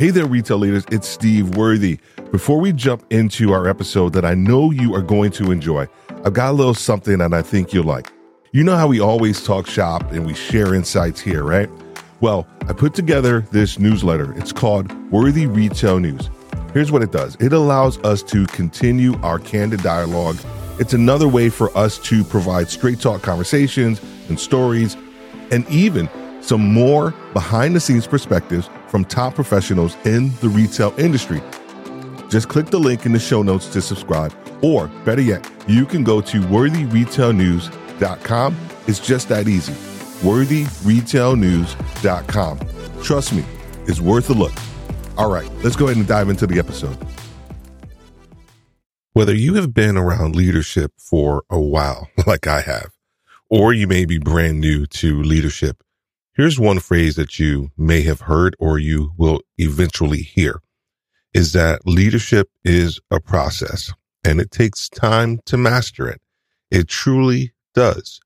Hey there, retail leaders. It's Steve Worthy. Before we jump into our episode that I know you are going to enjoy, I've got a little something that I think you'll like. You know how we always talk shop and we share insights here, right? Well, I put together this newsletter. It's called Worthy Retail News. Here's what it does it allows us to continue our candid dialogue. It's another way for us to provide straight talk conversations and stories, and even some more behind the scenes perspectives from top professionals in the retail industry. Just click the link in the show notes to subscribe, or better yet, you can go to worthyretailnews.com. It's just that easy. Worthyretailnews.com. Trust me, it's worth a look. All right, let's go ahead and dive into the episode. Whether you have been around leadership for a while, like I have, or you may be brand new to leadership, Here's one phrase that you may have heard or you will eventually hear is that leadership is a process and it takes time to master it. It truly does.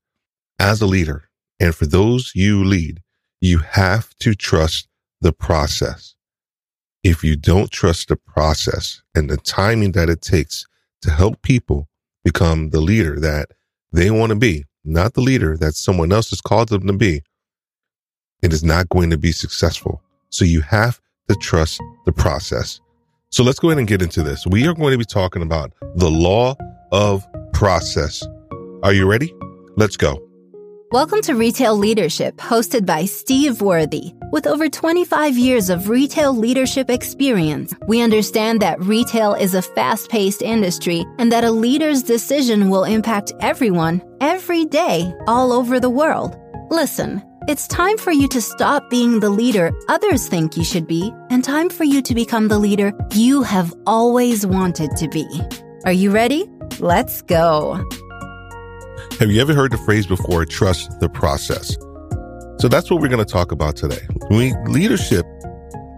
As a leader and for those you lead, you have to trust the process. If you don't trust the process and the timing that it takes to help people become the leader that they want to be, not the leader that someone else has called them to be, it is not going to be successful. So you have to trust the process. So let's go ahead and get into this. We are going to be talking about the law of process. Are you ready? Let's go. Welcome to Retail Leadership, hosted by Steve Worthy. With over 25 years of retail leadership experience, we understand that retail is a fast paced industry and that a leader's decision will impact everyone every day all over the world. Listen. It's time for you to stop being the leader others think you should be and time for you to become the leader you have always wanted to be. Are you ready? Let's go. Have you ever heard the phrase before, trust the process? So that's what we're going to talk about today. We, leadership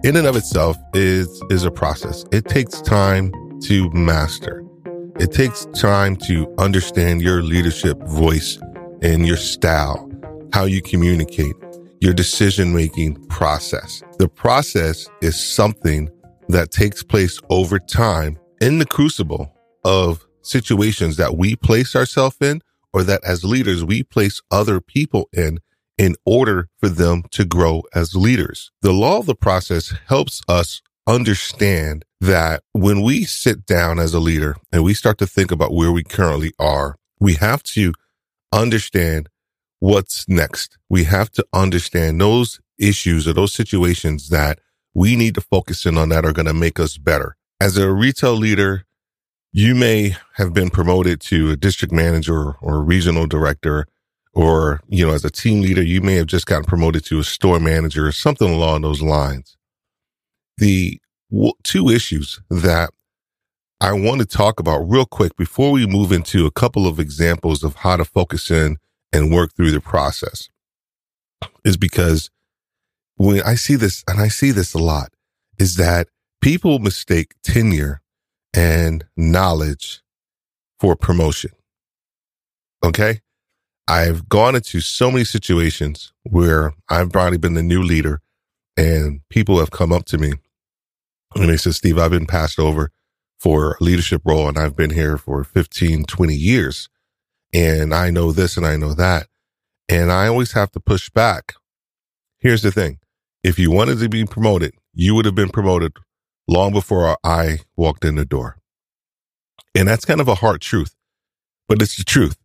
in and of itself is, is a process. It takes time to master. It takes time to understand your leadership voice and your style how you communicate, your decision making process. The process is something that takes place over time in the crucible of situations that we place ourselves in or that as leaders we place other people in in order for them to grow as leaders. The law of the process helps us understand that when we sit down as a leader and we start to think about where we currently are, we have to understand what's next. We have to understand those issues or those situations that we need to focus in on that are going to make us better. As a retail leader, you may have been promoted to a district manager or regional director, or, you know, as a team leader, you may have just gotten promoted to a store manager or something along those lines. The w- two issues that I want to talk about real quick before we move into a couple of examples of how to focus in and work through the process is because when I see this, and I see this a lot, is that people mistake tenure and knowledge for promotion. Okay. I've gone into so many situations where I've probably been the new leader and people have come up to me and they said, Steve, I've been passed over for a leadership role and I've been here for 15, 20 years and I know this and I know that. And I always have to push back. Here's the thing. If you wanted to be promoted, you would have been promoted long before I walked in the door. And that's kind of a hard truth, but it's the truth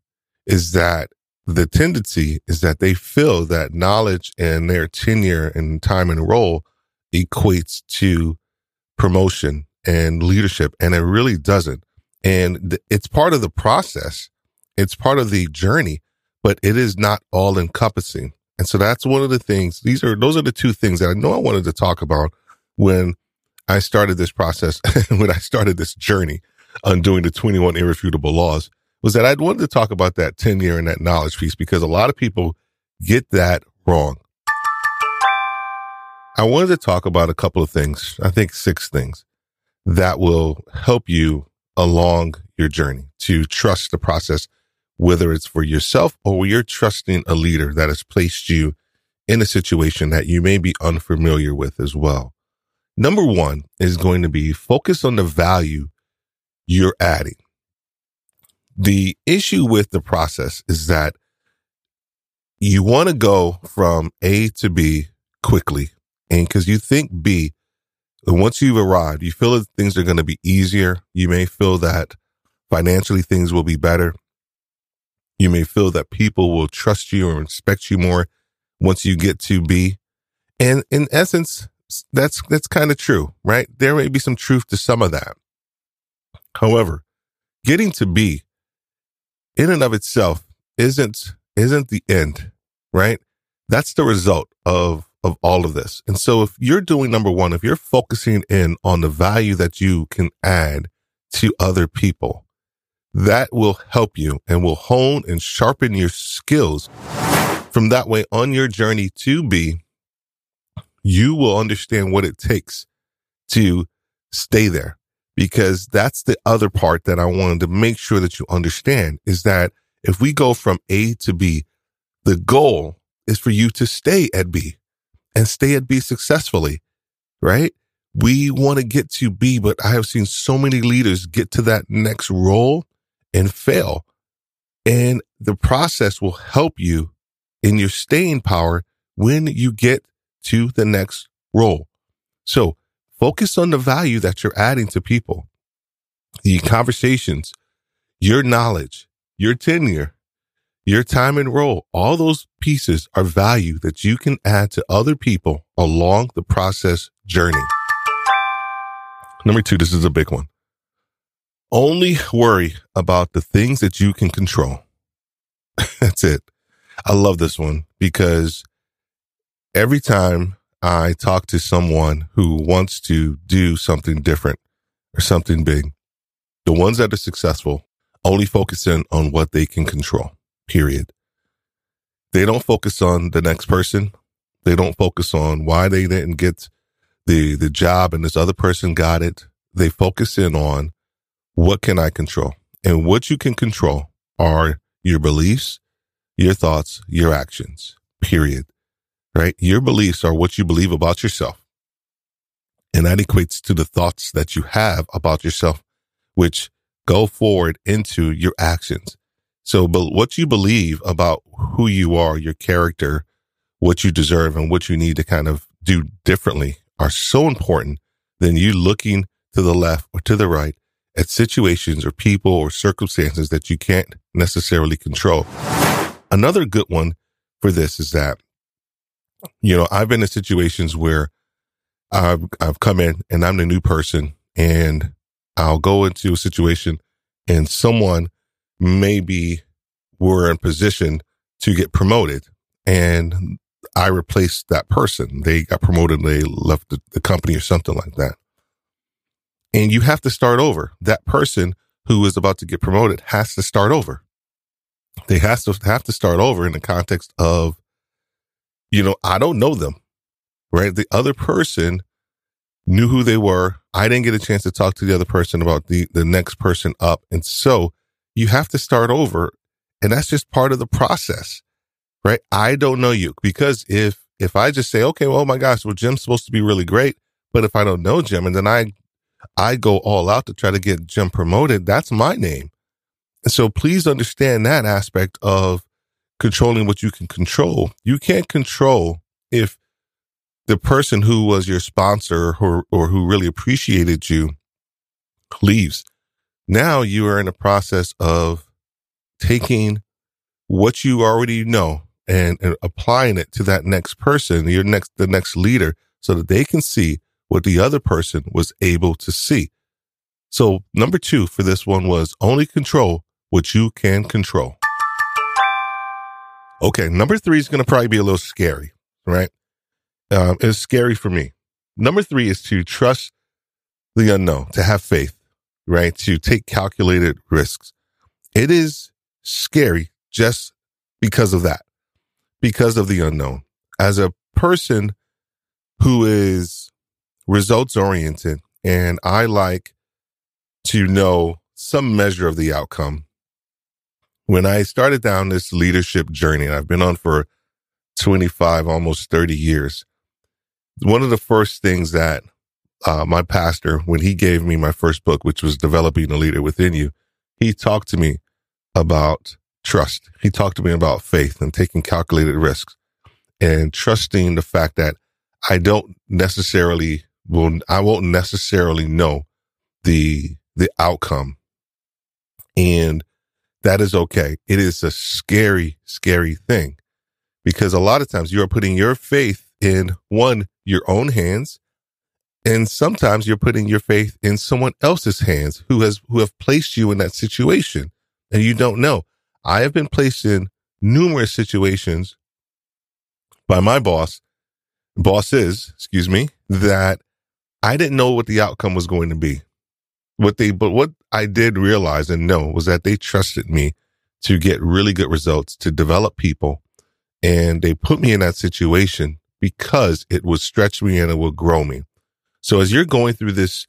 is that the tendency is that they feel that knowledge and their tenure and time and role equates to promotion and leadership. And it really doesn't. And it's part of the process it's part of the journey, but it is not all encompassing. And so that's one of the things. These are, those are the two things that I know I wanted to talk about when I started this process, when I started this journey on doing the 21 irrefutable laws was that I wanted to talk about that tenure and that knowledge piece because a lot of people get that wrong. I wanted to talk about a couple of things. I think six things that will help you along your journey to trust the process whether it's for yourself or you're trusting a leader that has placed you in a situation that you may be unfamiliar with as well. Number one is going to be focus on the value you're adding. The issue with the process is that you want to go from A to B quickly. And because you think B, once you've arrived, you feel that things are going to be easier. You may feel that financially things will be better. You may feel that people will trust you or respect you more once you get to B. And in essence, that's, that's kind of true, right? There may B some truth to some of that. However, getting to be in and of itself isn't, isn't the end, right? That's the result of, of all of this. And so if you're doing number one, if you're focusing in on the value that you can add to other people, that will help you and will hone and sharpen your skills. From that way on your journey to B, you will understand what it takes to stay there because that's the other part that I wanted to make sure that you understand is that if we go from A to B, the goal is for you to stay at B and stay at B successfully, right? We want to get to B, but I have seen so many leaders get to that next role and fail. And the process will help you in your staying power when you get to the next role. So focus on the value that you're adding to people, the conversations, your knowledge, your tenure, your time and role. All those pieces are value that you can add to other people along the process journey. Number two, this is a big one. Only worry about the things that you can control. That's it. I love this one because every time I talk to someone who wants to do something different or something big, the ones that are successful only focus in on what they can control, period. They don't focus on the next person. They don't focus on why they didn't get the, the job and this other person got it. They focus in on what can I control? And what you can control are your beliefs, your thoughts, your actions, period right? Your beliefs are what you believe about yourself. And that equates to the thoughts that you have about yourself, which go forward into your actions. So, but what you believe about who you are, your character, what you deserve and what you need to kind of do differently are so important than you looking to the left or to the right at situations or people or circumstances that you can't necessarily control. Another good one for this is that you know, I've been in situations where I've, I've come in and I'm the new person and I'll go into a situation and someone maybe were in position to get promoted and I replaced that person. They got promoted. They left the, the company or something like that. And you have to start over. That person who is about to get promoted has to start over. They has to have to start over in the context of you know, I don't know them, right? The other person knew who they were. I didn't get a chance to talk to the other person about the, the next person up. And so you have to start over. And that's just part of the process, right? I don't know you because if, if I just say, okay, well, oh my gosh, well, Jim's supposed to be really great. But if I don't know Jim and then I, I go all out to try to get Jim promoted, that's my name. And so please understand that aspect of controlling what you can control. You can't control if the person who was your sponsor or, or who really appreciated you leaves. Now you are in a process of taking what you already know and, and applying it to that next person, your next, the next leader, so that they can see what the other person was able to see. So number two for this one was only control what you can control. Okay, number three is going to probably be a little scary, right? Um, it's scary for me. Number three is to trust the unknown, to have faith, right? To take calculated risks. It is scary just because of that, because of the unknown. As a person who is results oriented and I like to know some measure of the outcome, when I started down this leadership journey, and I've been on for 25, almost 30 years, one of the first things that uh, my pastor, when he gave me my first book, which was Developing a Leader Within You, he talked to me about trust. He talked to me about faith and taking calculated risks and trusting the fact that I don't necessarily will, I won't necessarily know the, the outcome. And that is okay. It is a scary, scary thing because a lot of times you are putting your faith in one, your own hands. And sometimes you're putting your faith in someone else's hands who has, who have placed you in that situation and you don't know. I have been placed in numerous situations by my boss, bosses, excuse me, that I didn't know what the outcome was going to be. What they, but what I did realize and know was that they trusted me to get really good results, to develop people. And they put me in that situation because it would stretch me and it would grow me. So as you're going through this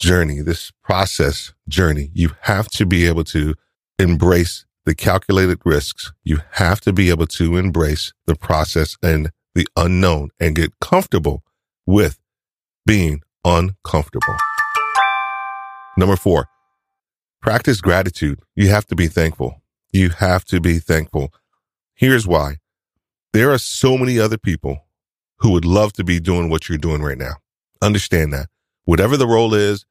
journey, this process journey, you have to be able to embrace the calculated risks. You have to be able to embrace the process and the unknown and get comfortable with being uncomfortable. Number four, practice gratitude. You have to be thankful. You have to be thankful. Here's why. There are so many other people who would love to be doing what you're doing right now. Understand that. Whatever the role is,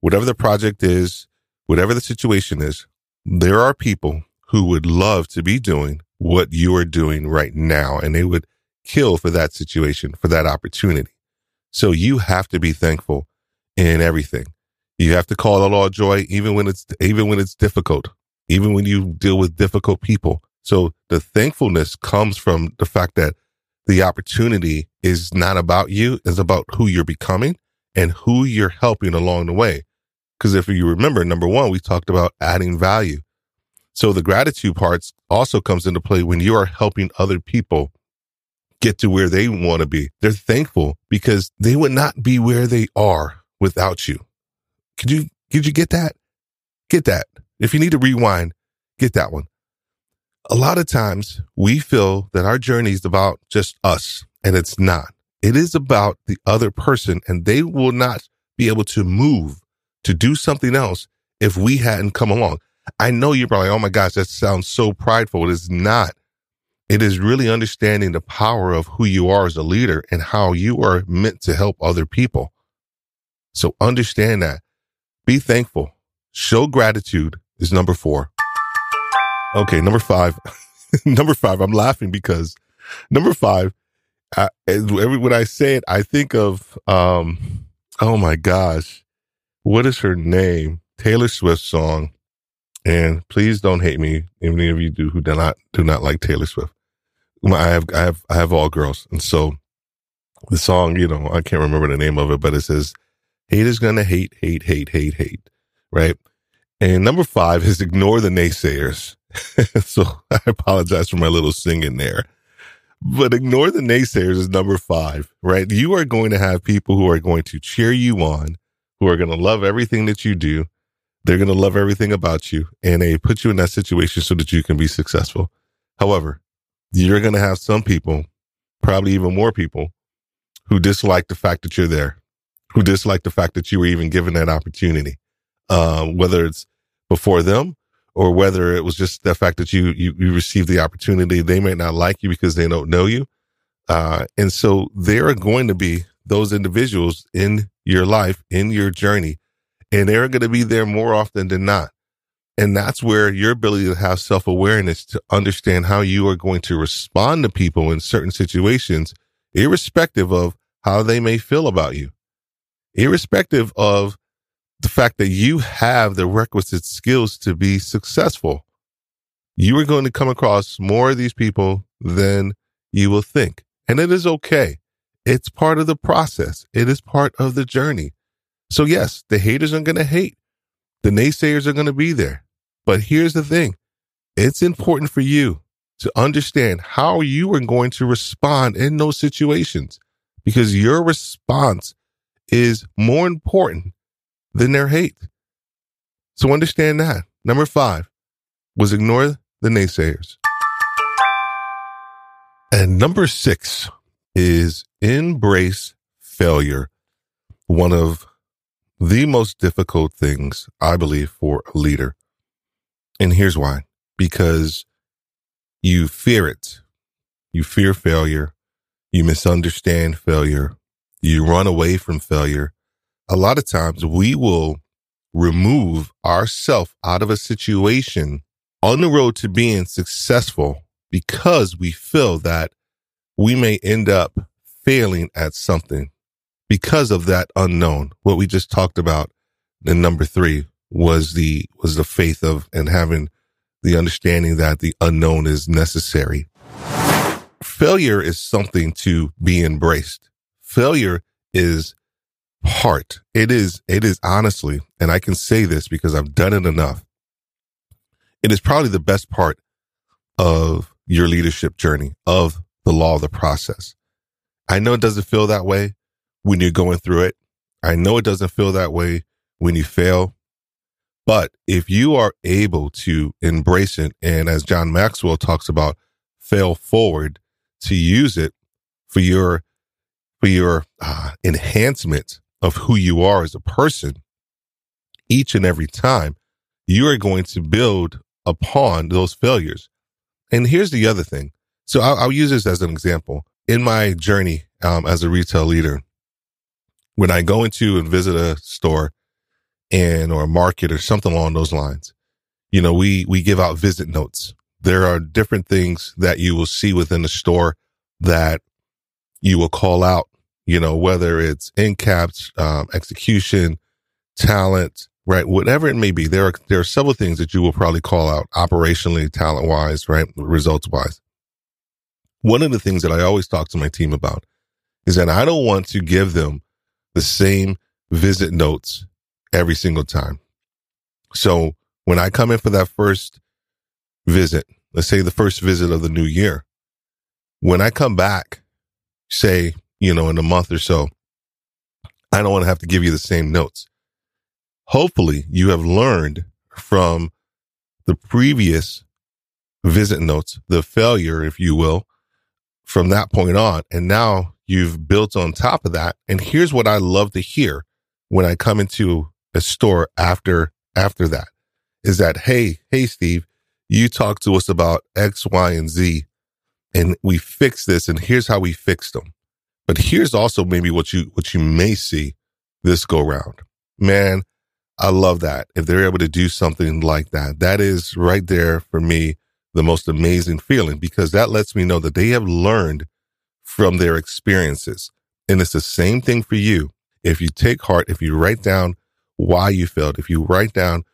whatever the project is, whatever the situation is, there are people who would love to be doing what you are doing right now and they would kill for that situation, for that opportunity. So you have to be thankful in everything. You have to call it all joy, even when it's, even when it's difficult, even when you deal with difficult people. So the thankfulness comes from the fact that the opportunity is not about you, it's about who you're becoming and who you're helping along the way. Cause if you remember, number one, we talked about adding value. So the gratitude parts also comes into play when you are helping other people get to where they want to be. They're thankful because they would not be where they are without you. Could you, could you get that? Get that. If you need to rewind, get that one. A lot of times we feel that our journey is about just us and it's not. It is about the other person and they will not be able to move to do something else if we hadn't come along. I know you're probably, oh my gosh, that sounds so prideful. It is not. It is really understanding the power of who you are as a leader and how you are meant to help other people. So understand that be thankful. Show gratitude is number four. Okay, number five. number five. I'm laughing because number five. I, when I say it, I think of um. Oh my gosh, what is her name? Taylor Swift song. And please don't hate me, any of you do who do not do not like Taylor Swift. I have I have I have all girls, and so the song, you know, I can't remember the name of it, but it says Hate is to hate, hate, hate, hate, hate. Right. And number five is ignore the naysayers. so I apologize for my little singing there. But ignore the naysayers is number five, right? You are going to have people who are going to cheer you on, who are going to love everything that you do. They're going to love everything about you and they put you in that situation so that you can be successful. However, you're going to have some people, probably even more people who dislike the fact that you're there who dislike the fact that you were even given that opportunity, uh, whether it's before them or whether it was just the fact that you, you, you received the opportunity. They may not like you because they don't know you. Uh, and so there are going to be those individuals in your life, in your journey, and they're going to be there more often than not. And that's where your ability to have self awareness to understand how you are going to respond to people in certain situations, irrespective of how they may feel about you irrespective of the fact that you have the requisite skills to be successful. You are going to come across more of these people than you will think. And it is okay. It's part of the process. It is part of the journey. So yes, the haters are going to hate. The naysayers are going to be there. But here's the thing. It's important for you to understand how you are going to respond in those situations because your response is more important than their hate. So understand that. Number five was ignore the naysayers. And number six is embrace failure. one of the most difficult things, I believe, for a leader. And here's why because you fear it. You fear failure. You misunderstand failure. You run away from failure. A lot of times we will remove ourselves out of a situation on the road to being successful because we feel that we may end up failing at something because of that unknown. What we just talked about in number three was the, was the faith of and having the understanding that the unknown is necessary. Failure is something to be embraced. Failure is part. It is, it is honestly, and I can say this because I've done it enough. It is probably the best part of your leadership journey of the law of the process. I know it doesn't feel that way when you're going through it. I know it doesn't feel that way when you fail. But if you are able to embrace it, and as John Maxwell talks about, fail forward to use it for your for your uh, enhancement of who you are as a person, each and every time, you are going to build upon those failures. And here's the other thing. So I'll, I'll use this as an example in my journey um, as a retail leader. When I go into and visit a store and or a market or something along those lines, you know, we we give out visit notes. There are different things that you will see within the store that you will call out. You know, whether it's end caps, um, execution, talent, right? Whatever it may be, there are there are several things that you will probably call out operationally, talent wise, right, results wise. One of the things that I always talk to my team about is that I don't want to give them the same visit notes every single time. So when I come in for that first visit, let's say the first visit of the new year, when I come back, say, you know, in a month or so, I don't want to have to give you the same notes. Hopefully you have learned from the previous visit notes, the failure, if you will, from that point on. And now you've built on top of that. And here's what I love to hear when I come into store after, after that is that, Hey, hey, Steve, you talked to us about X, Y, and Z and we fixed this and here's how we fixed them. But here's also maybe what you, what you may see this go round. Man, I love that. If they're able to do something like that, that is right there for me the most amazing feeling because that lets me know that they have learned from their experiences. And it's the same thing for you. If you take heart, if you write down why you failed, if you write down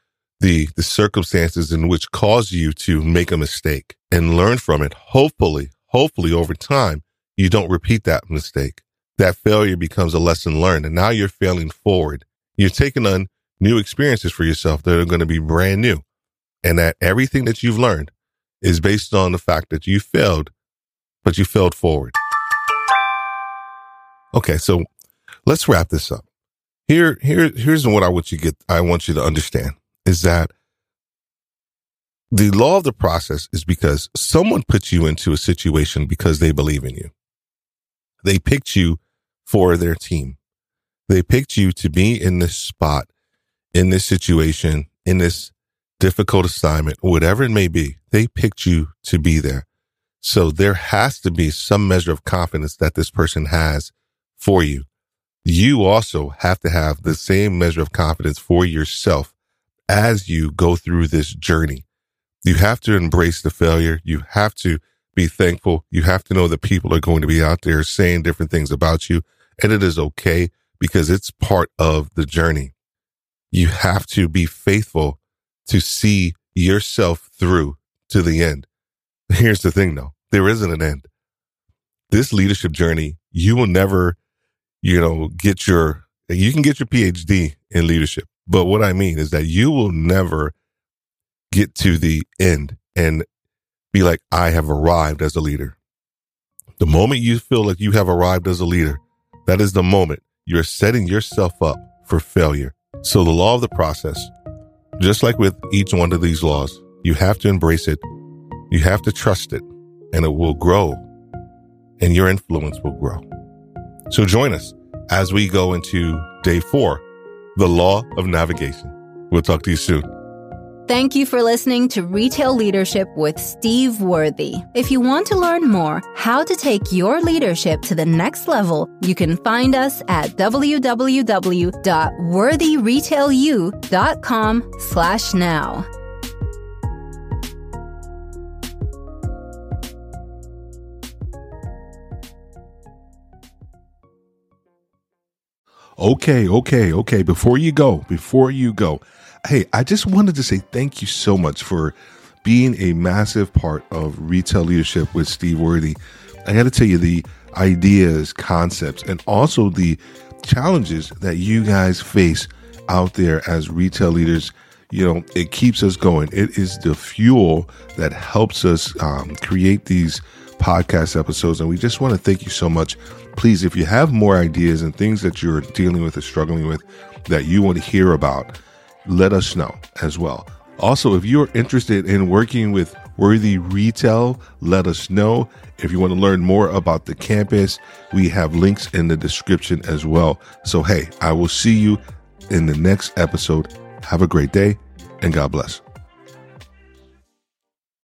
the, the circumstances in which caused you to make a mistake and learn from it, hopefully, hopefully over time, you don't repeat that mistake. That failure becomes a lesson learned. And now you're failing forward. You're taking on new experiences for yourself that are going to be brand new. And that everything that you've learned is based on the fact that you failed, but you failed forward. Okay, so let's wrap this up. Here, here, here's what I want you get. I want you to understand is that the law of the process is because someone put you into a situation because they believe in you. They picked you for their team. They picked you to be in this spot, in this situation, in this difficult assignment, whatever it may be. They picked you to be there. So there has to be some measure of confidence that this person has for you. You also have to have the same measure of confidence for yourself as you go through this journey. You have to embrace the failure. You have to be thankful. You have to know that people are going to be out there saying different things about you and it is okay because it's part of the journey. You have to be faithful to see yourself through to the end. Here's the thing though. There isn't an end. This leadership journey, you will never, you know, get your, you can get your PhD in leadership. But what I mean is that you will never get to the end and be like, I have arrived as a leader. The moment you feel like you have arrived as a leader, that is the moment you're setting yourself up for failure. So the law of the process, just like with each one of these laws, you have to embrace it. You have to trust it and it will grow and your influence will grow. So join us as we go into day four, the law of navigation. We'll talk to you soon. Thank you for listening to Retail Leadership with Steve Worthy. If you want to learn more how to take your leadership to the next level, you can find us at www.worthyretailu.com slash now. Okay, okay, okay. Before you go, before you go, hey, I just wanted to say thank you so much for being a massive part of retail leadership with Steve Worthy. I got to tell you the ideas, concepts, and also the challenges that you guys face out there as retail leaders. You know, it keeps us going. It is the fuel that helps us um, create these podcast episodes. And we just want to thank you so much. Please, if you have more ideas and things that you're dealing with or struggling with that you want to hear about, let us know as well. Also, if you're interested in working with Worthy Retail, let us know. If you want to learn more about the campus, we have links in the description as well. So, hey, I will see you in the next episode. Have a great day and God bless.